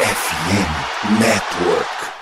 FM Network.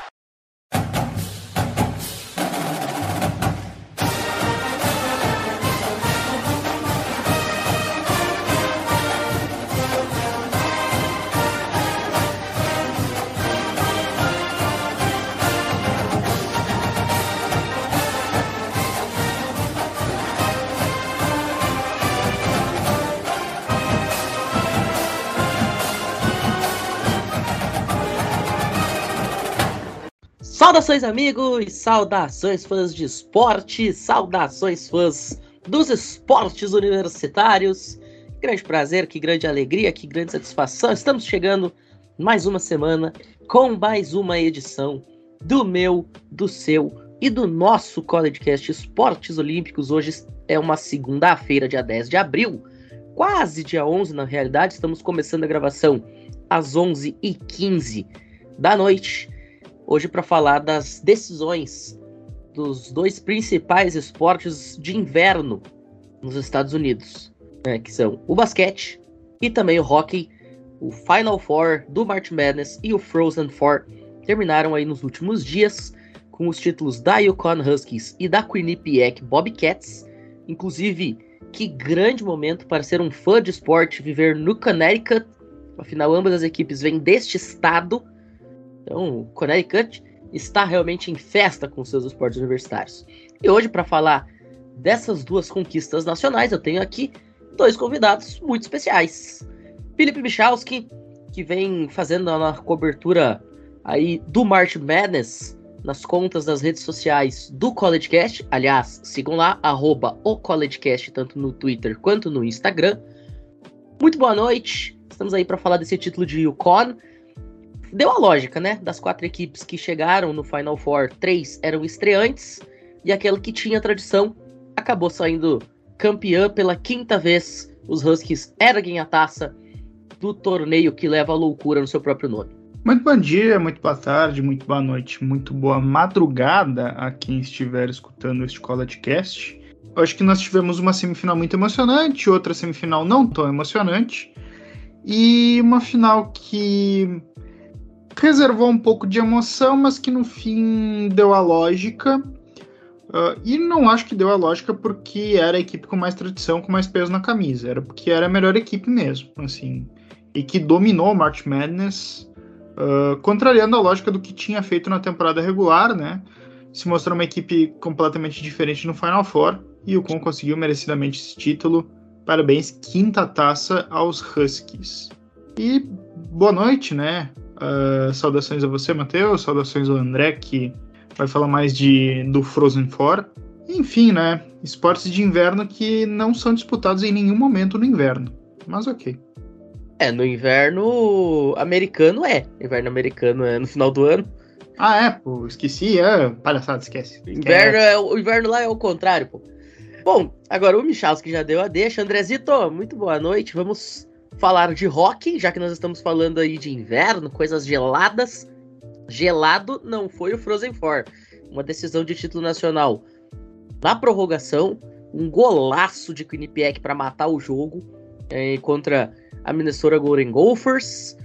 Saudações, amigos! Saudações, fãs de esporte! Saudações, fãs dos esportes universitários! Grande prazer, que grande alegria, que grande satisfação! Estamos chegando mais uma semana com mais uma edição do meu, do seu e do nosso CollegeCast Esportes Olímpicos. Hoje é uma segunda-feira, dia 10 de abril, quase dia 11 na realidade. Estamos começando a gravação às 11h15 da noite hoje para falar das decisões dos dois principais esportes de inverno nos Estados Unidos, né, que são o basquete e também o hockey. O Final Four do March Madness e o Frozen Four terminaram aí nos últimos dias com os títulos da Yukon Huskies e da Quinnipiac Bobcats. Inclusive, que grande momento para ser um fã de esporte viver no Connecticut. Afinal, ambas as equipes vêm deste estado então, Connecticut está realmente em festa com seus esportes universitários. E hoje, para falar dessas duas conquistas nacionais, eu tenho aqui dois convidados muito especiais. Felipe Michalski, que vem fazendo a cobertura aí do March Madness nas contas das redes sociais do CollegeCast. Aliás, sigam lá, arroba o CollegeCast, tanto no Twitter quanto no Instagram. Muito boa noite. Estamos aí para falar desse título de Yukon deu a lógica, né? Das quatro equipes que chegaram no Final Four, três eram estreantes e aquela que tinha tradição acabou saindo campeã pela quinta vez. Os Huskies erguem a taça do torneio que leva a loucura no seu próprio nome. Muito bom dia, muito boa tarde, muito boa noite, muito boa madrugada a quem estiver escutando este Cast. Eu acho que nós tivemos uma semifinal muito emocionante, outra semifinal não tão emocionante, e uma final que reservou um pouco de emoção, mas que no fim deu a lógica. Uh, e não acho que deu a lógica porque era a equipe com mais tradição, com mais peso na camisa. Era porque era a melhor equipe mesmo, assim. E que dominou o March Madness, uh, contrariando a lógica do que tinha feito na temporada regular, né? Se mostrou uma equipe completamente diferente no Final Four. E o Con conseguiu merecidamente esse título. Parabéns, quinta taça aos Huskies. E boa noite, né? Uh, saudações a você, Matheus. Saudações ao André, que vai falar mais de, do Frozen Four. Enfim, né? Esportes de inverno que não são disputados em nenhum momento no inverno. Mas ok. É, no inverno americano é. Inverno americano é no final do ano. Ah, é, pô, esqueci. É, palhaçada, esquece. Inverno é, o inverno lá é o contrário, pô. Bom, agora o Michalski já deu a deixa. Andrezito, muito boa noite. Vamos falar de rock, já que nós estamos falando aí de inverno, coisas geladas. Gelado não foi o Frozen Four. Uma decisão de título nacional na prorrogação, um golaço de Quinnipiac para matar o jogo é, contra a Minnesota Golden Gophers.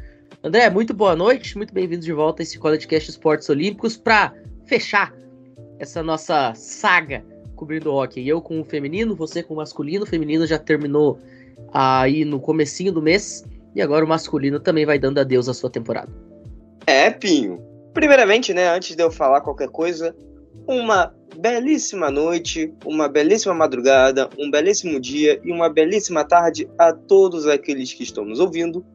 André, muito boa noite, muito bem-vindo de volta a esse Cast Esportes Olímpicos para fechar essa nossa saga cobrindo hockey. Eu com o feminino, você com o masculino. O feminino já terminou aí no comecinho do mês. E agora o masculino também vai dando adeus à sua temporada. É, Pinho. Primeiramente, né, antes de eu falar qualquer coisa, uma belíssima noite, uma belíssima madrugada, um belíssimo dia e uma belíssima tarde a todos aqueles que estão nos ouvindo.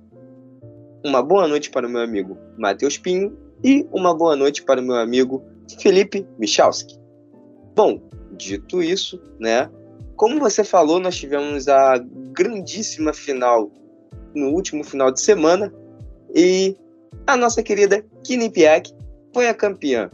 Uma boa noite para o meu amigo Matheus Pinho e uma boa noite para o meu amigo Felipe Michalski. Bom, dito isso, né, como você falou, nós tivemos a grandíssima final no último final de semana e a nossa querida Quinnipiac foi a campeã.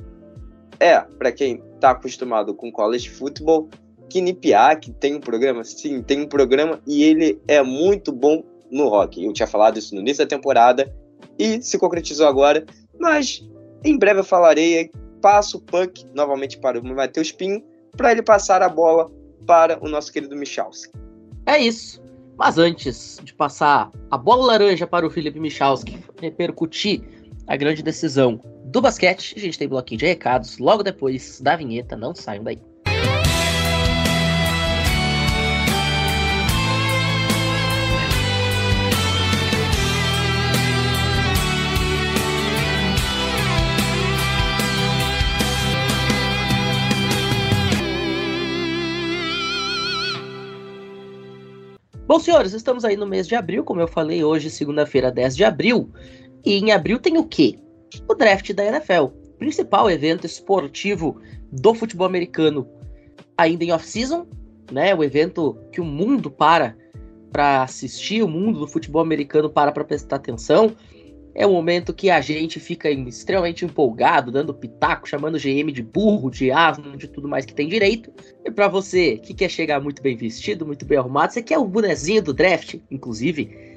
É, para quem está acostumado com college football, Quinnipiac tem um programa, sim, tem um programa e ele é muito bom no rock. Eu tinha falado isso no início da temporada e se concretizou agora, mas em breve eu falarei. Passo o puck novamente para o Matheus Pinho para ele passar a bola para o nosso querido Michalski. É isso. Mas antes de passar a bola laranja para o Felipe Michalski repercutir a grande decisão do basquete. A gente tem bloquinho de recados logo depois da vinheta, não saiam daí. Bom, senhores, estamos aí no mês de abril, como eu falei hoje, segunda-feira, 10 de abril. E em abril tem o quê? O draft da NFL, principal evento esportivo do futebol americano, ainda em off-season, né? O evento que o mundo para para assistir, o mundo do futebol americano para para prestar atenção. É um momento que a gente fica extremamente empolgado, dando pitaco, chamando o GM de burro, de asno, de tudo mais que tem direito. E para você que quer chegar muito bem vestido, muito bem arrumado, você quer o bonezinho do draft, inclusive,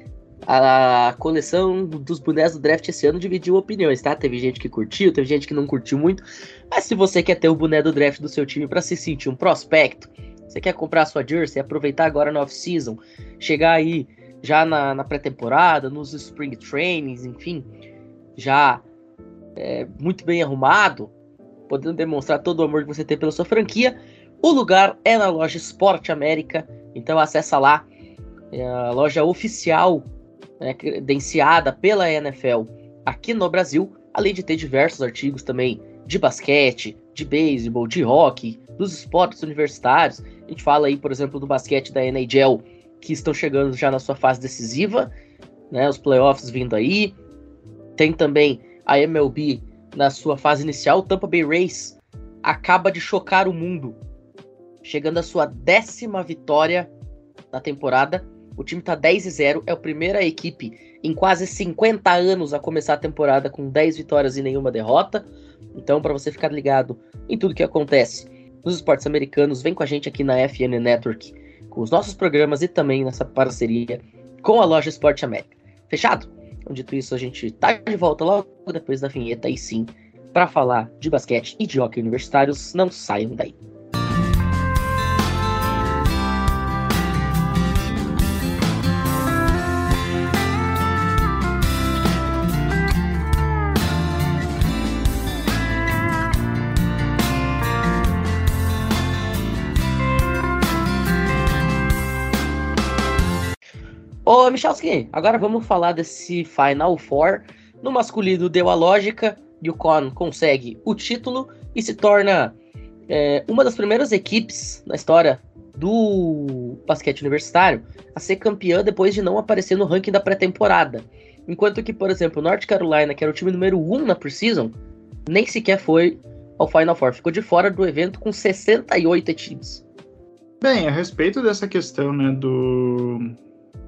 a coleção dos bonés do draft esse ano dividiu opiniões, tá? Teve gente que curtiu, teve gente que não curtiu muito. Mas se você quer ter o boné do draft do seu time para se sentir um prospecto, você quer comprar a sua jersey, aproveitar agora na off-season, chegar aí já na, na pré-temporada, nos spring trainings, enfim, já é, muito bem arrumado, podendo demonstrar todo o amor que você tem pela sua franquia, o lugar é na loja Esporte América, então acessa lá, é a loja oficial né, credenciada pela NFL aqui no Brasil, além de ter diversos artigos também de basquete, de beisebol, de hockey, dos esportes universitários. A gente fala aí, por exemplo, do basquete da NHL, que estão chegando já na sua fase decisiva, né, os playoffs vindo aí. Tem também a MLB na sua fase inicial. O Tampa Bay Rays acaba de chocar o mundo, chegando à sua décima vitória na temporada o time tá 10 e 0, é a primeira equipe em quase 50 anos a começar a temporada com 10 vitórias e nenhuma derrota. Então, para você ficar ligado em tudo que acontece nos esportes americanos, vem com a gente aqui na FN Network, com os nossos programas e também nessa parceria com a loja Esporte América. Fechado? Então, dito isso, a gente tá de volta logo depois da vinheta, e sim, para falar de basquete e de hockey universitários. Não saiam daí. Ô, Michalski, agora vamos falar desse Final Four. No masculino deu a lógica, Yukon consegue o título e se torna é, uma das primeiras equipes na história do basquete universitário a ser campeã depois de não aparecer no ranking da pré-temporada. Enquanto que, por exemplo, North Carolina, que era o time número 1 um na Precision, nem sequer foi ao Final Four. Ficou de fora do evento com 68 times. Bem, a respeito dessa questão né, do,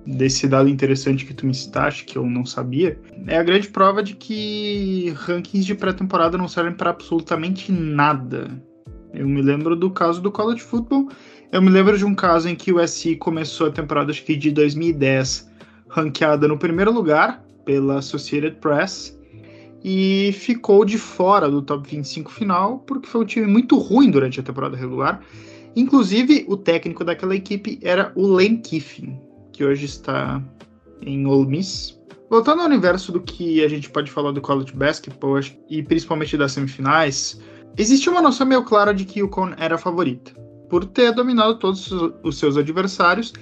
desse dado interessante que tu me citaste, que eu não sabia, é a grande prova de que rankings de pré-temporada não servem para absolutamente nada. Eu me lembro do caso do college football. Eu me lembro de um caso em que o SI começou a temporada acho que de 2010 ranqueada no primeiro lugar pela Associated Press e ficou de fora do top 25 final porque foi um time muito ruim durante a temporada regular. Inclusive, o técnico daquela equipe era o Lane Kiffin, que hoje está em Ole Miss. Voltando ao universo do que a gente pode falar do college basketball e principalmente das semifinais, existe uma noção meio clara de que o Con era a favorita, por ter dominado todos os seus adversários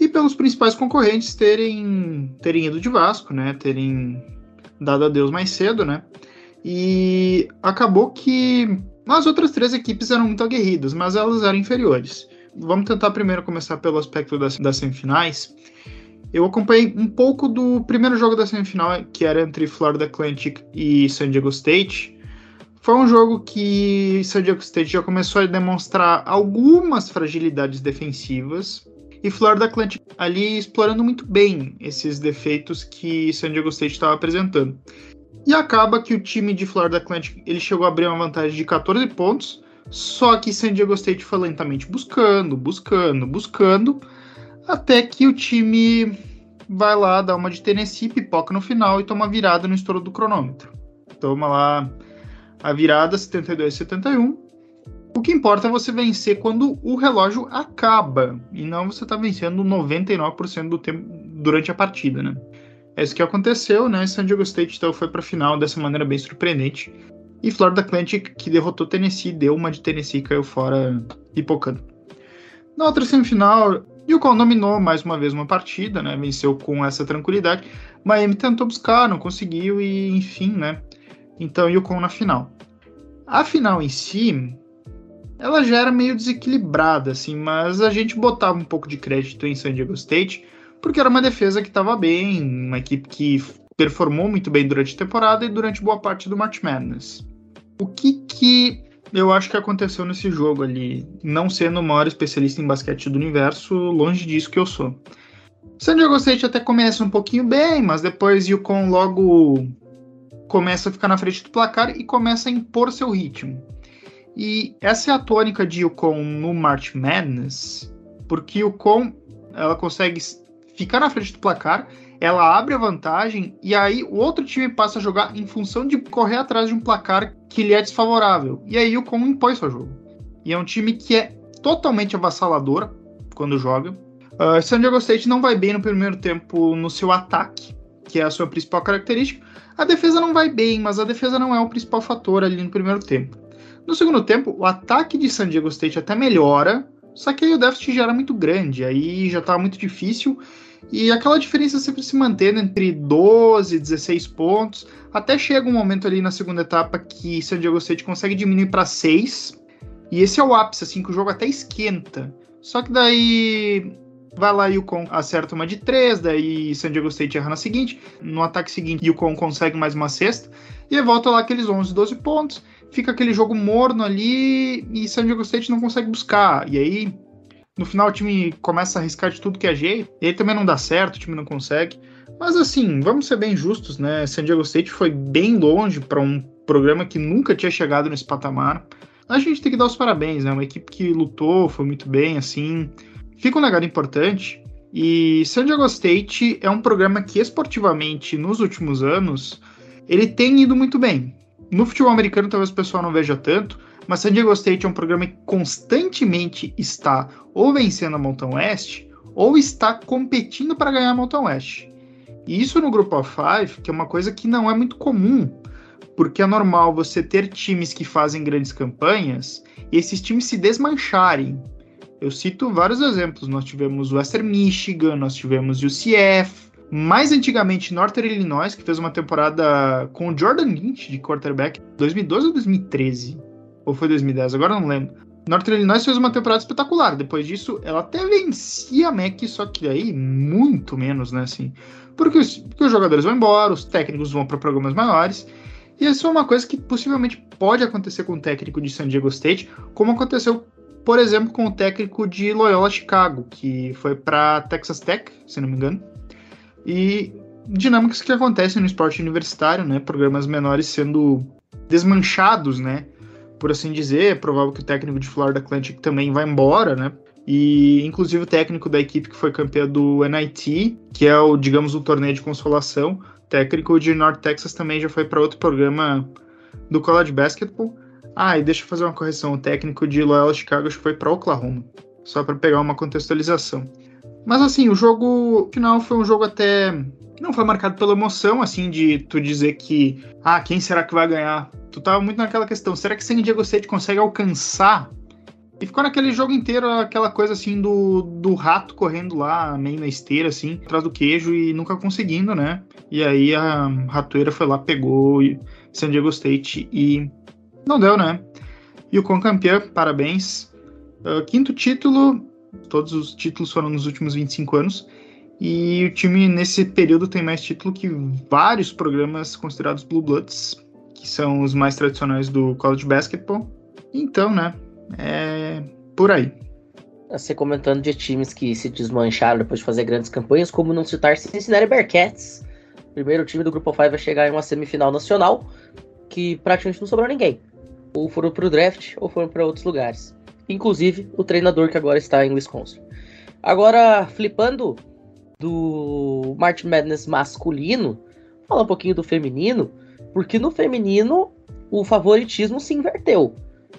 e pelos principais concorrentes terem, terem ido de Vasco, né? Terem dado adeus mais cedo, né? E acabou que as outras três equipes eram muito aguerridas, mas elas eram inferiores vamos tentar primeiro começar pelo aspecto das, das semifinais. Eu acompanhei um pouco do primeiro jogo da semifinal, que era entre Florida Atlantic e San Diego State. Foi um jogo que San Diego State já começou a demonstrar algumas fragilidades defensivas e Florida Atlantic ali explorando muito bem esses defeitos que San Diego State estava apresentando. E acaba que o time de Florida Atlantic ele chegou a abrir uma vantagem de 14 pontos, só que San Diego State foi lentamente buscando, buscando, buscando, até que o time vai lá, dá uma de Tennessee, pipoca no final e toma virada no estouro do cronômetro. Toma lá a virada 72-71. O que importa é você vencer quando o relógio acaba, e não você tá vencendo 99% do tempo durante a partida, né? É isso que aconteceu, né? San Diego State então foi para a final dessa maneira bem surpreendente. E Florida Atlantic, que derrotou Tennessee, deu uma de Tennessee e caiu fora pipocando. Na outra semifinal, Yukon dominou mais uma vez uma partida, né? Venceu com essa tranquilidade. Miami tentou buscar, não conseguiu e enfim, né? Então Yukon na final. A final em si, ela já era meio desequilibrada, assim, mas a gente botava um pouco de crédito em San Diego State, porque era uma defesa que estava bem, uma equipe que performou muito bem durante a temporada e durante boa parte do March Madness. O que que eu acho que aconteceu nesse jogo ali, não sendo o maior especialista em basquete do universo, longe disso que eu sou. San Diego State até começa um pouquinho bem, mas depois Yukon logo começa a ficar na frente do placar e começa a impor seu ritmo. E essa é a tônica de Yukon no March Madness, porque Yukon ela consegue ficar na frente do placar, ela abre a vantagem e aí o outro time passa a jogar em função de correr atrás de um placar que lhe é desfavorável. E aí Yukon impõe seu jogo. E é um time que é totalmente avassalador quando joga. Uh, San Diego State não vai bem no primeiro tempo no seu ataque, que é a sua principal característica. A defesa não vai bem, mas a defesa não é o principal fator ali no primeiro tempo. No segundo tempo, o ataque de San Diego State até melhora, só que aí o déficit já era muito grande, aí já estava muito difícil. E aquela diferença sempre se mantendo entre 12 e 16 pontos, até chega um momento ali na segunda etapa que San Diego State consegue diminuir para 6. E esse é o ápice, assim, que o jogo até esquenta. Só que daí vai lá e o Con acerta uma de 3, daí San Diego State erra na seguinte. No ataque seguinte, o Con consegue mais uma sexta. E volta lá aqueles 11, 12 pontos fica aquele jogo morno ali e San Diego State não consegue buscar. E aí, no final, o time começa a arriscar de tudo que é jeito. E aí também não dá certo, o time não consegue. Mas assim, vamos ser bem justos, né? San Diego State foi bem longe para um programa que nunca tinha chegado nesse patamar. A gente tem que dar os parabéns, né? Uma equipe que lutou, foi muito bem, assim. Fica um legado importante. E San Diego State é um programa que esportivamente, nos últimos anos, ele tem ido muito bem. No futebol americano, talvez o pessoal não veja tanto, mas San Diego State é um programa que constantemente está ou vencendo a Mountain West ou está competindo para ganhar a Mountain West. E isso no Group of Five, que é uma coisa que não é muito comum, porque é normal você ter times que fazem grandes campanhas e esses times se desmancharem. Eu cito vários exemplos. Nós tivemos Western Michigan, nós tivemos UCF, mais antigamente, Northern Illinois, que fez uma temporada com o Jordan Lynch de quarterback, 2012 ou 2013? Ou foi 2010? Agora não lembro. Northern Illinois fez uma temporada espetacular. Depois disso, ela até vencia a MEC, só que aí muito menos, né? Assim, porque os, porque os jogadores vão embora, os técnicos vão para programas maiores. E isso é uma coisa que possivelmente pode acontecer com o técnico de San Diego State, como aconteceu, por exemplo, com o técnico de Loyola Chicago, que foi para Texas Tech, se não me engano e dinâmicas que acontecem no esporte universitário, né? Programas menores sendo desmanchados, né? Por assim dizer, é provável que o técnico de Florida Atlantic também vá embora, né? E inclusive o técnico da equipe que foi campeão do NIT, que é o, digamos, o torneio de consolação, técnico de North Texas também já foi para outro programa do college basketball. Ah, e deixa eu fazer uma correção, o técnico de Loyola Chicago acho que foi para Oklahoma, só para pegar uma contextualização. Mas assim, o jogo final foi um jogo até. Não foi marcado pela emoção, assim, de tu dizer que. Ah, quem será que vai ganhar? Tu tava muito naquela questão. Será que San Diego State consegue alcançar? E ficou naquele jogo inteiro aquela coisa assim do, do rato correndo lá, meio na esteira, assim, atrás do queijo e nunca conseguindo, né? E aí a ratoeira foi lá, pegou San Diego State e não deu, né? E o campeão, parabéns. Uh, quinto título, Todos os títulos foram nos últimos 25 anos. E o time, nesse período, tem mais título que vários programas considerados Blue Bloods, que são os mais tradicionais do college basketball. Então, né, é por aí. Você comentando de times que se desmancharam depois de fazer grandes campanhas, como não citar Cincinnati Bearcats, primeiro time do Grupo 5 a chegar em uma semifinal nacional, que praticamente não sobrou ninguém. Ou foram para o draft, ou foram para outros lugares inclusive o treinador que agora está em Wisconsin. Agora, flipando do March Madness masculino, falar um pouquinho do feminino, porque no feminino o favoritismo se inverteu.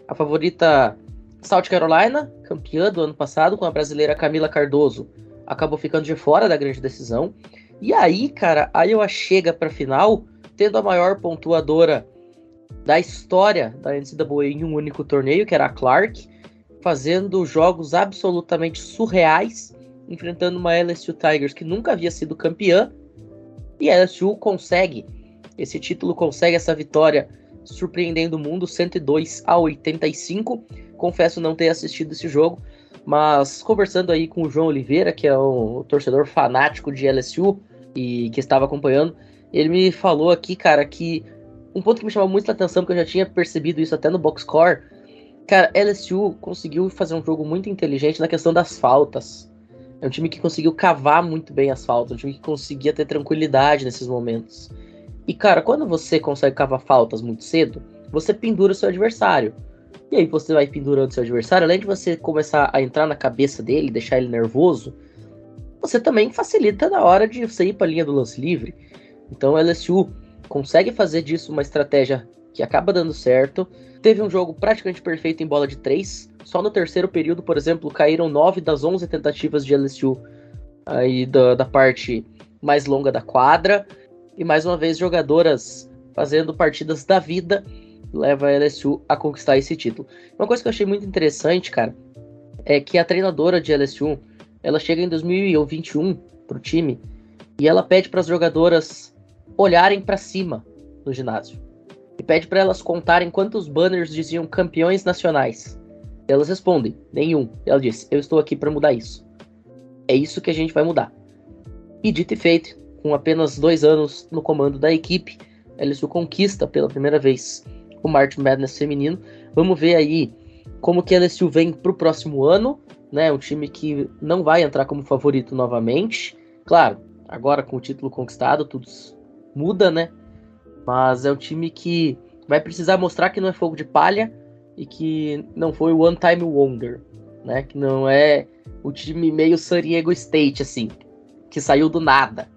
A favorita South Carolina, campeã do ano passado, com a brasileira Camila Cardoso, acabou ficando de fora da grande decisão. E aí, cara, a Iowa chega pra final tendo a maior pontuadora da história da NCAA em um único torneio, que era a Clark, fazendo jogos absolutamente surreais, enfrentando uma LSU Tigers que nunca havia sido campeã, e a LSU consegue esse título, consegue essa vitória surpreendendo o mundo, 102 a 85. Confesso não ter assistido esse jogo, mas conversando aí com o João Oliveira, que é um torcedor fanático de LSU e que estava acompanhando, ele me falou aqui, cara, que um ponto que me chamou muita atenção, porque eu já tinha percebido isso até no box score, cara, LSU conseguiu fazer um jogo muito inteligente na questão das faltas. É um time que conseguiu cavar muito bem as faltas, um time que conseguia ter tranquilidade nesses momentos. E cara, quando você consegue cavar faltas muito cedo, você pendura o seu adversário. E aí você vai pendurando seu adversário, além de você começar a entrar na cabeça dele, deixar ele nervoso, você também facilita na hora de você ir para a linha do lance livre. Então o LSU consegue fazer disso uma estratégia que acaba dando certo. Teve um jogo praticamente perfeito em bola de três. Só no terceiro período, por exemplo, caíram 9 das 11 tentativas de LSU aí da, da parte mais longa da quadra. E mais uma vez, jogadoras fazendo partidas da vida leva a LSU a conquistar esse título. Uma coisa que eu achei muito interessante, cara, é que a treinadora de LSU, ela chega em 2021 pro time e ela pede para as jogadoras olharem para cima no ginásio. E pede para elas contarem quantos banners diziam campeões nacionais. Elas respondem: nenhum. Ela diz: eu estou aqui para mudar isso. É isso que a gente vai mudar. E dito e feito, com apenas dois anos no comando da equipe, LSU conquista pela primeira vez o March Madness feminino. Vamos ver aí como que a LSU vem para o próximo ano, né? Um time que não vai entrar como favorito novamente. Claro, agora com o título conquistado, tudo muda, né? Mas é um time que vai precisar mostrar que não é fogo de palha e que não foi o one time wonder, né? Que não é o time meio San Diego State assim, que saiu do nada.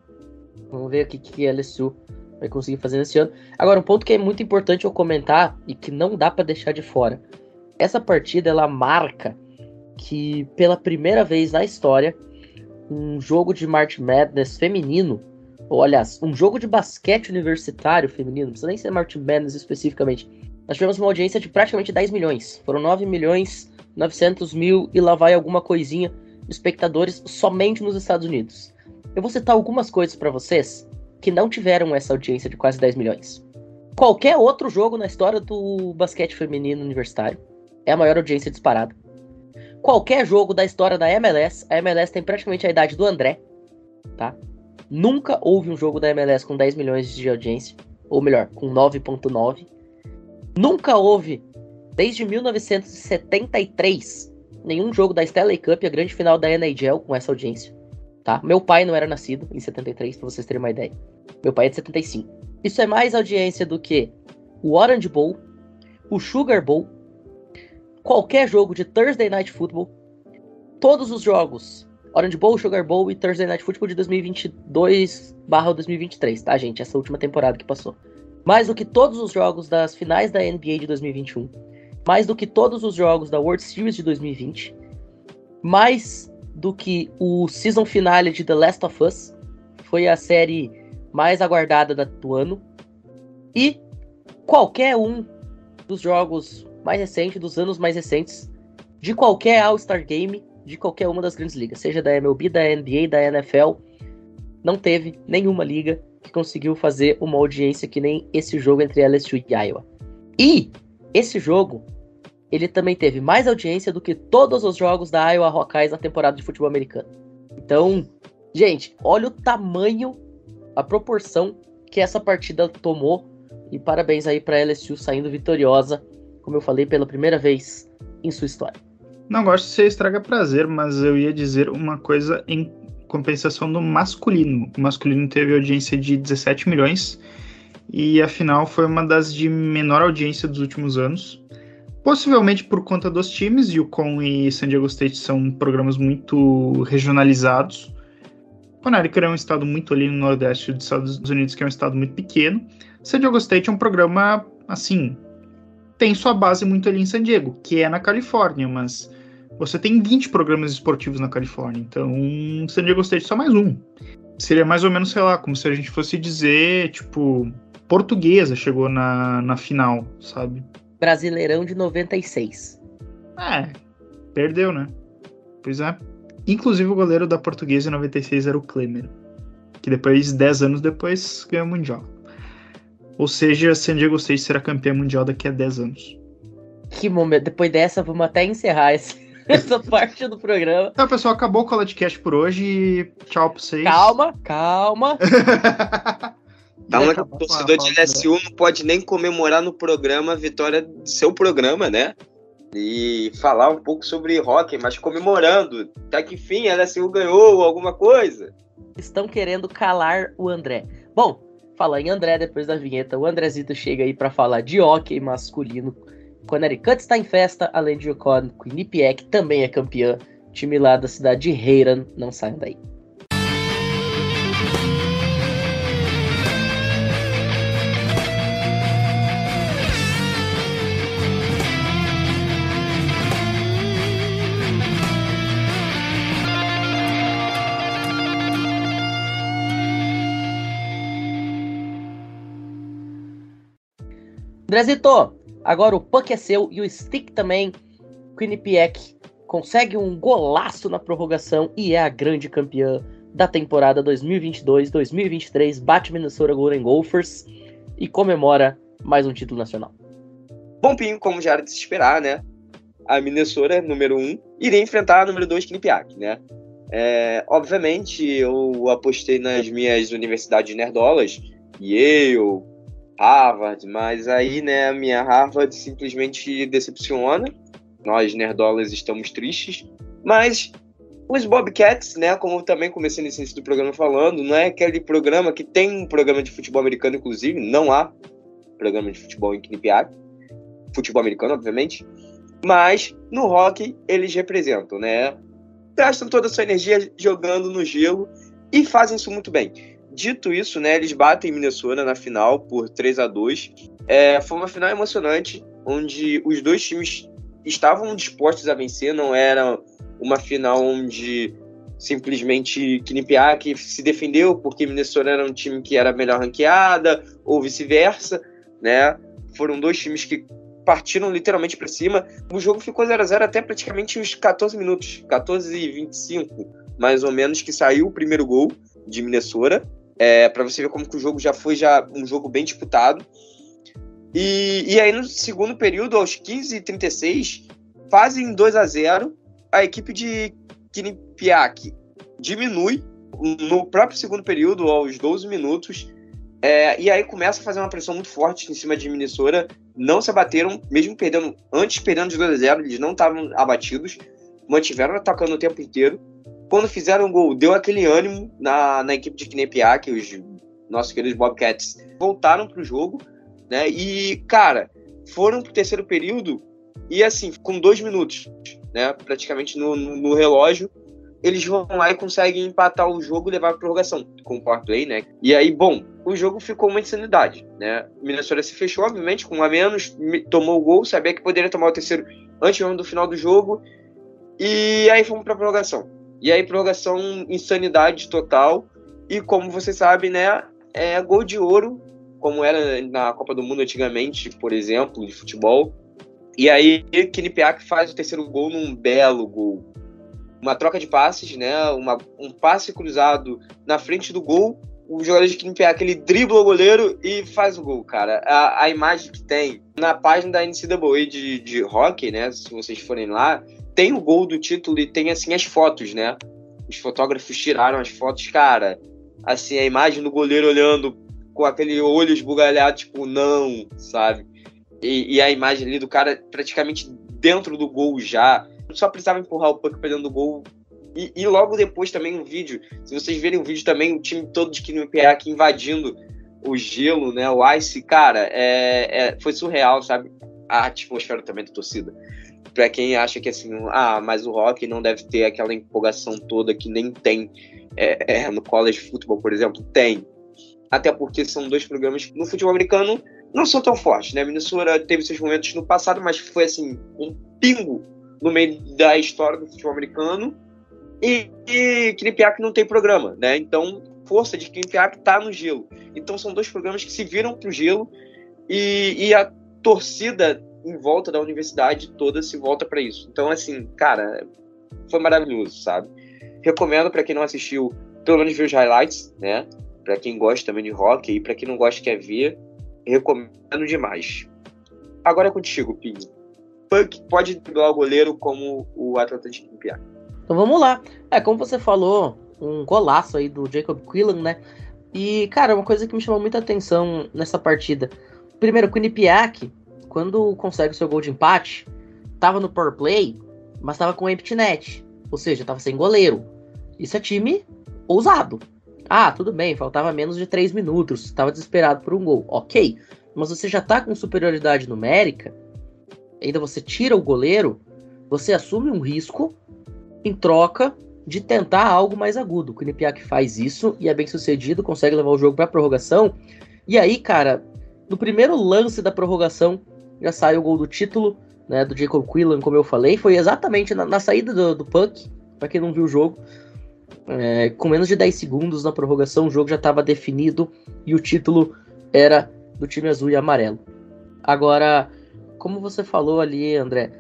Vamos ver o que, que a LSU vai conseguir fazer nesse ano. Agora, um ponto que é muito importante eu comentar e que não dá para deixar de fora. Essa partida ela marca que pela primeira vez na história um jogo de March Madness feminino, ou aliás, um jogo de basquete universitário feminino, não precisa nem ser March Madness especificamente. Nós tivemos uma audiência de praticamente 10 milhões. Foram 9 milhões 900 mil e lá vai alguma coisinha de espectadores somente nos Estados Unidos. Eu vou citar algumas coisas para vocês que não tiveram essa audiência de quase 10 milhões. Qualquer outro jogo na história do basquete feminino universitário é a maior audiência disparada. Qualquer jogo da história da MLS, a MLS tem praticamente a idade do André, tá? Nunca houve um jogo da MLS com 10 milhões de audiência, ou melhor, com 9.9. Nunca houve, desde 1973, nenhum jogo da Stanley Cup, a grande final da NHL, com essa audiência tá? Meu pai não era nascido em 73, pra vocês terem uma ideia. Meu pai é de 75. Isso é mais audiência do que o Orange Bowl, o Sugar Bowl, qualquer jogo de Thursday Night Football, todos os jogos, Orange Bowl, Sugar Bowl e Thursday Night Football de 2022/2023, tá, gente? Essa última temporada que passou. Mais do que todos os jogos das finais da NBA de 2021, mais do que todos os jogos da World Series de 2020, mais do que o season finale de The Last of Us. Foi a série mais aguardada do ano. E qualquer um dos jogos mais recentes, dos anos mais recentes, de qualquer All-Star Game, de qualquer uma das grandes ligas, seja da MLB, da NBA, da NFL, não teve nenhuma liga que conseguiu fazer uma audiência que nem esse jogo entre LSU e Iowa. E esse jogo ele também teve mais audiência do que todos os jogos da Iowa Hawkeyes na temporada de futebol americano. Então, gente, olha o tamanho, a proporção que essa partida tomou. E parabéns aí para LSU saindo vitoriosa, como eu falei, pela primeira vez em sua história. Não gosto de ser estraga prazer, mas eu ia dizer uma coisa em compensação do masculino. O masculino teve audiência de 17 milhões e a final foi uma das de menor audiência dos últimos anos. Possivelmente por conta dos times, Yukon e San Diego State são programas muito regionalizados. Connecticut é um estado muito ali no nordeste dos Estados Unidos, que é um estado muito pequeno. San Diego State é um programa, assim, tem sua base muito ali em San Diego, que é na Califórnia, mas você tem 20 programas esportivos na Califórnia, então San Diego State só mais um. Seria mais ou menos, sei lá, como se a gente fosse dizer, tipo, portuguesa chegou na, na final, sabe? Brasileirão de 96. É, perdeu, né? Pois é. Inclusive o goleiro da portuguesa em 96 era o Klemer, que depois, 10 anos depois, ganhou o Mundial. Ou seja, San Diego State será campeão mundial daqui a 10 anos. Que momento. Depois dessa, vamos até encerrar esse, essa parte do programa. Então, pessoal, acabou o CollegeCast por hoje. Tchau pra vocês. Calma, calma. Calma que o torcedor de LSU não pode nem comemorar no programa a vitória do seu programa, né? E falar um pouco sobre hockey, mas comemorando. Até que fim, a LSU ganhou alguma coisa. Estão querendo calar o André. Bom, falar em André depois da vinheta. O Andrezito chega aí para falar de hockey masculino. Connecticut está em festa, além de Yukon, Quinnipiac também é campeã. Time lá da cidade de Heiran, não saiam daí. Andrezito, agora o puck é seu e o stick também. Quinnipiac consegue um golaço na prorrogação e é a grande campeã da temporada 2022-2023. Bate Minnesota Golden Gophers e comemora mais um título nacional. Bom, Pinho, como já era de se esperar, né? A Minnesota, número 1, um, iria enfrentar a número 2, Quinnipiac, né? É, obviamente, eu apostei nas minhas universidades nerdolas, Yale, Harvard, mas aí, né, a minha Harvard simplesmente decepciona. Nós, nerdolas, estamos tristes. Mas os Bobcats, né, como eu também comecei nesse início do programa falando, não é aquele programa que tem um programa de futebol americano, inclusive, não há programa de futebol em Quinnipiac. Futebol americano, obviamente. Mas no hockey eles representam, né? Gastam toda a sua energia jogando no gelo e fazem isso muito bem. Dito isso, né, eles batem Minnesota na final por 3 a 2 é, Foi uma final emocionante, onde os dois times estavam dispostos a vencer, não era uma final onde simplesmente Quinnipiac se defendeu porque Minnesota era um time que era melhor ranqueada, ou vice-versa, né? Foram dois times que partiram literalmente para cima. O jogo ficou 0 a 0 até praticamente os 14 minutos, 14 e 25, mais ou menos, que saiu o primeiro gol de Minnesota é, para você ver como que o jogo já foi já um jogo bem disputado. E, e aí no segundo período, aos 15 e 36, fazem 2 a 0 a equipe de Quinnipiac diminui no próprio segundo período, aos 12 minutos, é, e aí começa a fazer uma pressão muito forte em cima de Minnesota. Não se abateram, mesmo perdendo, antes perdendo de 2 a 0 eles não estavam abatidos, mantiveram atacando o tempo inteiro quando fizeram o gol, deu aquele ânimo na, na equipe de Quinnipiac, os nossos queridos Bobcats voltaram para o jogo, né? E, cara, foram pro terceiro período e, assim, com dois minutos, né? Praticamente no, no, no relógio, eles vão lá e conseguem empatar o jogo e levar para prorrogação com o power play, né? E aí, bom, o jogo ficou uma insanidade, né? Minnesota se fechou, obviamente, com um a menos, tomou o gol, sabia que poderia tomar o terceiro antes do final do jogo, e aí fomos para prorrogação. E aí, prorrogação, insanidade total. E como você sabe, né, é gol de ouro, como era na Copa do Mundo antigamente, por exemplo, de futebol. E aí, Quinnipiac faz o terceiro gol num belo gol. Uma troca de passes, né, uma, um passe cruzado na frente do gol. O jogador de Quinnipiac, ele dribla o goleiro e faz o gol, cara. A, a imagem que tem na página da NCAA de, de hockey, né, se vocês forem lá, tem o gol do título e tem assim as fotos, né? Os fotógrafos tiraram as fotos, cara. Assim, a imagem do goleiro olhando com aquele olho esbugalhado, tipo, não, sabe? E, e, a imagem ali do cara praticamente dentro do gol já. Só precisava empurrar o puck pra dentro do gol. E, e logo depois também um vídeo. Se vocês verem o vídeo também, o time todo de Quinnipiac invadindo o gelo, né? O ice, cara, é, é, foi surreal, sabe? A atmosfera também da torcida para quem acha que assim, ah, mas o rock não deve ter aquela empolgação toda que nem tem é, é, no college football, por exemplo, tem. Até porque são dois programas que no futebol americano não são tão fortes, né? Minnesota teve seus momentos no passado, mas foi assim, um pingo no meio da história do futebol americano. E, e Quinnipiac não tem programa, né? Então força de Quinnipiac está no gelo. Então são dois programas que se viram para o gelo e, e a torcida em volta da universidade toda se volta para isso. Então, assim, cara, foi maravilhoso, sabe? Recomendo para quem não assistiu, pelo menos ver os highlights, né? Para quem gosta também de rock e para quem não gosta quer ver, recomendo demais. Agora é contigo, Pinho. Punk pode driblar o goleiro como o atleta de Quimpiá. Então vamos lá. É, como você falou, um golaço aí do Jacob Quillan, né? E, cara, uma coisa que me chamou muita atenção nessa partida. Primeiro, o Quinnipiac, quando consegue o seu gol de empate, tava no power play, mas tava com empty net. Ou seja, tava sem goleiro. Isso é time ousado. Ah, tudo bem, faltava menos de 3 minutos, estava desesperado por um gol. Ok, mas você já tá com superioridade numérica, ainda você tira o goleiro, você assume um risco em troca de tentar algo mais agudo. O Quinnipiac faz isso e é bem sucedido, consegue levar o jogo para prorrogação. E aí, cara, no primeiro lance da prorrogação já sai o gol do título, né, do Jacob Quillan, como eu falei, foi exatamente na, na saída do, do puck, para quem não viu o jogo. É, com menos de 10 segundos na prorrogação, o jogo já estava definido e o título era do time azul e amarelo. Agora, como você falou ali, André,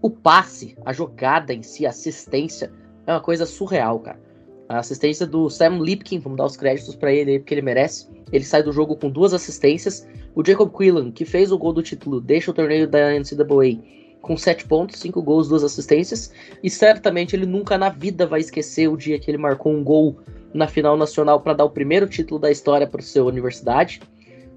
o passe, a jogada em si, a assistência, é uma coisa surreal, cara. A assistência do Sam Lipkin, vamos dar os créditos para ele aí, porque ele merece. Ele sai do jogo com duas assistências. O Jacob Quillan, que fez o gol do título, deixa o torneio da NCAA com 7 pontos, 5 gols, 2 assistências. E certamente ele nunca na vida vai esquecer o dia que ele marcou um gol na final nacional para dar o primeiro título da história para sua universidade.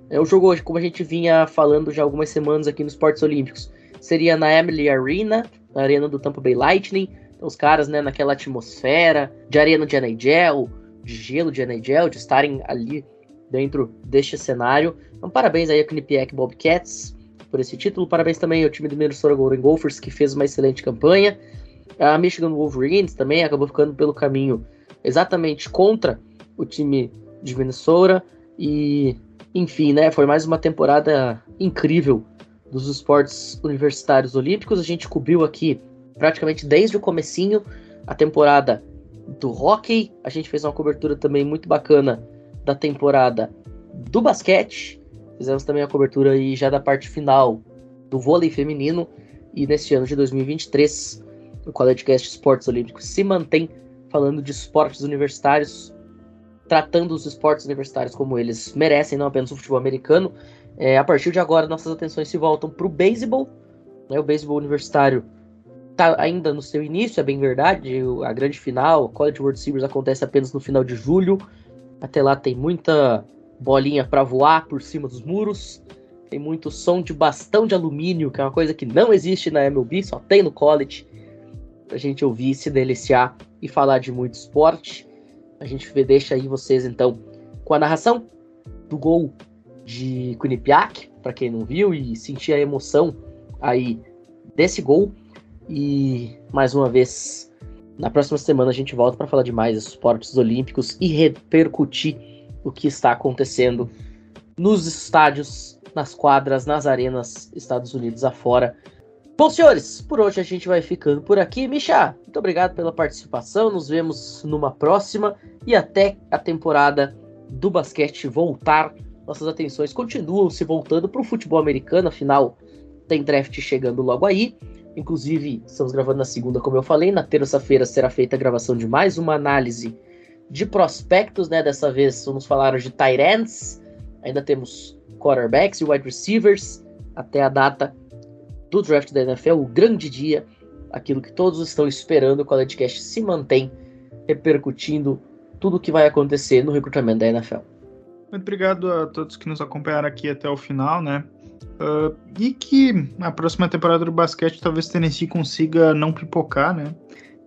É, o jogo hoje, como a gente vinha falando já algumas semanas aqui nos Esportes Olímpicos, seria na Emily Arena, na arena do Tampa Bay Lightning. Os caras, né, naquela atmosfera de arena de NHL, de gelo de NHL, de estarem ali dentro deste cenário. Então, parabéns aí a Quinnipiac Bobcats por esse título. Parabéns também ao time do Minnesota Golden Gophers, que fez uma excelente campanha. A Michigan Wolverines também acabou ficando pelo caminho exatamente contra o time de Minnesota. E, enfim, né, foi mais uma temporada incrível dos esportes universitários olímpicos. A gente cobriu aqui praticamente desde o comecinho a temporada do hockey. A gente fez uma cobertura também muito bacana da temporada do basquete Fizemos também a cobertura aí já da parte final do vôlei feminino. E neste ano de 2023, o CollegeCast Esportes Olímpicos se mantém falando de esportes universitários, tratando os esportes universitários como eles merecem, não apenas o futebol americano. É, a partir de agora, nossas atenções se voltam para o beisebol. Né, o beisebol universitário está ainda no seu início, é bem verdade. A grande final, o College World Series, acontece apenas no final de julho. Até lá tem muita bolinha para voar por cima dos muros. Tem muito som de bastão de alumínio, que é uma coisa que não existe na MLB, só tem no college. Pra gente ouvir, se deliciar e falar de muito esporte. A gente deixa aí vocês então com a narração do gol de Quinnipiac, para quem não viu e sentir a emoção aí desse gol. E mais uma vez, na próxima semana a gente volta para falar de mais esportes olímpicos e repercutir o que está acontecendo nos estádios, nas quadras, nas arenas, Estados Unidos afora. Bom, senhores, por hoje a gente vai ficando por aqui. Misha, muito obrigado pela participação. Nos vemos numa próxima e até a temporada do basquete voltar. Nossas atenções continuam se voltando para o futebol americano, afinal, tem draft chegando logo aí. Inclusive, estamos gravando na segunda, como eu falei. Na terça-feira será feita a gravação de mais uma análise de prospectos, né? Dessa vez vamos falar de tight ends, ainda temos quarterbacks e wide receivers até a data do draft da NFL, o grande dia, aquilo que todos estão esperando, o CollegeCast se mantém repercutindo tudo o que vai acontecer no recrutamento da NFL. Muito obrigado a todos que nos acompanharam aqui até o final, né? Uh, e que a próxima temporada do basquete talvez Tennessee consiga não pipocar, né?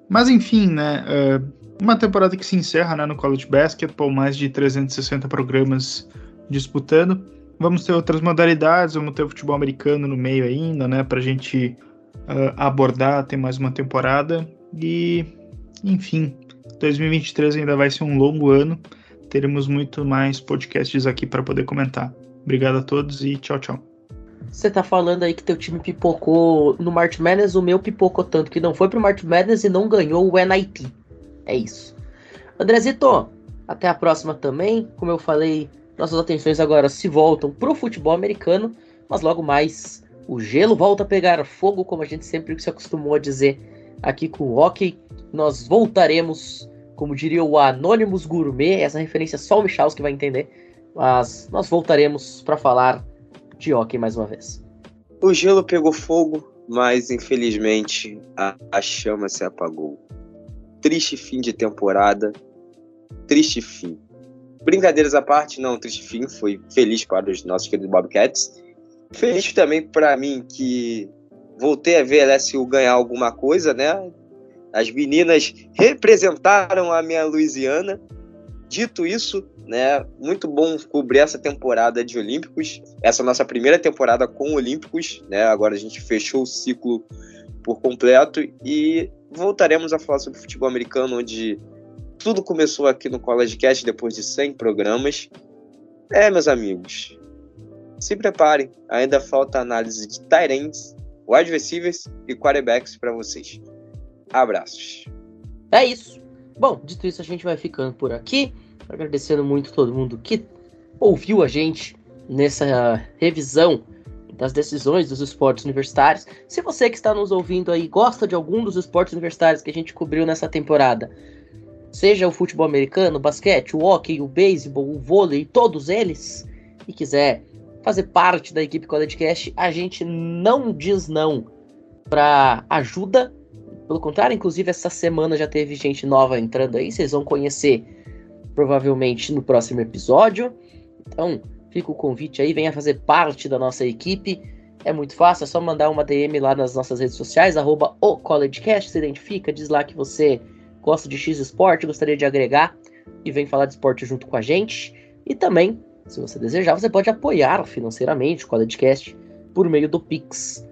Mas enfim, né? Uh, uma temporada que se encerra né, no College Basketball, mais de 360 programas disputando. Vamos ter outras modalidades, vamos ter o futebol americano no meio ainda, né? Pra gente uh, abordar, ter mais uma temporada. E, enfim, 2023 ainda vai ser um longo ano. Teremos muito mais podcasts aqui para poder comentar. Obrigado a todos e tchau, tchau. Você tá falando aí que teu time pipocou no March Madness, o meu pipocou tanto que não foi pro March Madness e não ganhou o NIT. É isso. Andrezito, Até a próxima também. Como eu falei, nossas atenções agora se voltam pro futebol americano, mas logo mais o gelo volta a pegar fogo, como a gente sempre se acostumou a dizer aqui com o hockey. Nós voltaremos, como diria o Anonymous Gourmet, essa referência só o Michaus que vai entender, mas nós voltaremos para falar de hockey mais uma vez. O gelo pegou fogo, mas infelizmente a, a chama se apagou. Triste fim de temporada, triste fim. Brincadeiras à parte, não, triste fim, foi feliz para os nossos queridos Bobcats. Feliz também para mim que voltei a ver a LSU ganhar alguma coisa, né? As meninas representaram a minha Louisiana. Dito isso, né? Muito bom cobrir essa temporada de Olímpicos. Essa nossa primeira temporada com Olímpicos, né? Agora a gente fechou o ciclo por completo e voltaremos a falar sobre futebol americano, onde tudo começou aqui no College Cast depois de 100 programas. É, meus amigos, se preparem, ainda falta análise de ends, wide receivers e quarterbacks para vocês. Abraços. É isso. Bom, dito isso, a gente vai ficando por aqui. Agradecendo muito todo mundo que ouviu a gente nessa revisão das decisões dos esportes universitários. Se você que está nos ouvindo aí gosta de algum dos esportes universitários que a gente cobriu nessa temporada, seja o futebol americano, o basquete, o hockey, o beisebol, o vôlei, todos eles, e quiser fazer parte da equipe CollegeCast, a gente não diz não para ajuda. Pelo contrário, inclusive essa semana já teve gente nova entrando aí, vocês vão conhecer provavelmente no próximo episódio. Então, fica o convite aí, venha fazer parte da nossa equipe. É muito fácil, é só mandar uma DM lá nas nossas redes sociais, arroba o CollegeCast, se identifica, diz lá que você gosta de X Esporte, gostaria de agregar e vem falar de esporte junto com a gente. E também se você desejar, você pode apoiar financeiramente o CollegeCast por meio do Pix,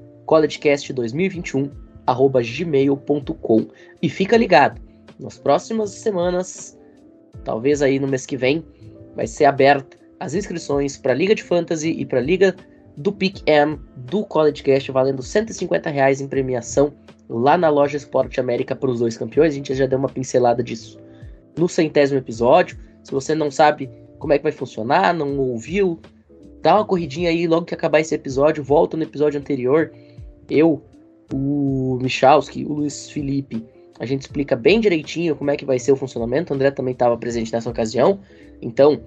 collegecast2021@gmail.com. E fica ligado, nas próximas semanas, talvez aí no mês que vem, vai ser aberta as inscrições para a Liga de Fantasy e para a Liga do PIC-M do CollegeCast, valendo 150 reais em premiação lá na loja Esporte América para os dois campeões. A gente já deu uma pincelada disso no centésimo episódio. Se você não sabe como é que vai funcionar, não ouviu, dá uma corridinha aí logo que acabar esse episódio, volta no episódio anterior. Eu, o Michalski, o Luiz Felipe, a gente explica bem direitinho como é que vai ser o funcionamento. O André também estava presente nessa ocasião. Então,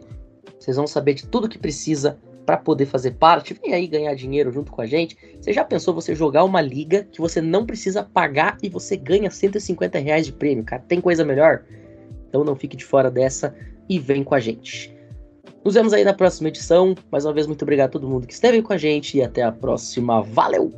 vocês vão saber de tudo que precisa para poder fazer parte. Vem aí ganhar dinheiro junto com a gente. Você já pensou você jogar uma liga que você não precisa pagar e você ganha 150 reais de prêmio, cara? Tem coisa melhor? Então não fique de fora dessa e vem com a gente. Nos vemos aí na próxima edição. Mais uma vez, muito obrigado a todo mundo que esteve com a gente e até a próxima. Valeu!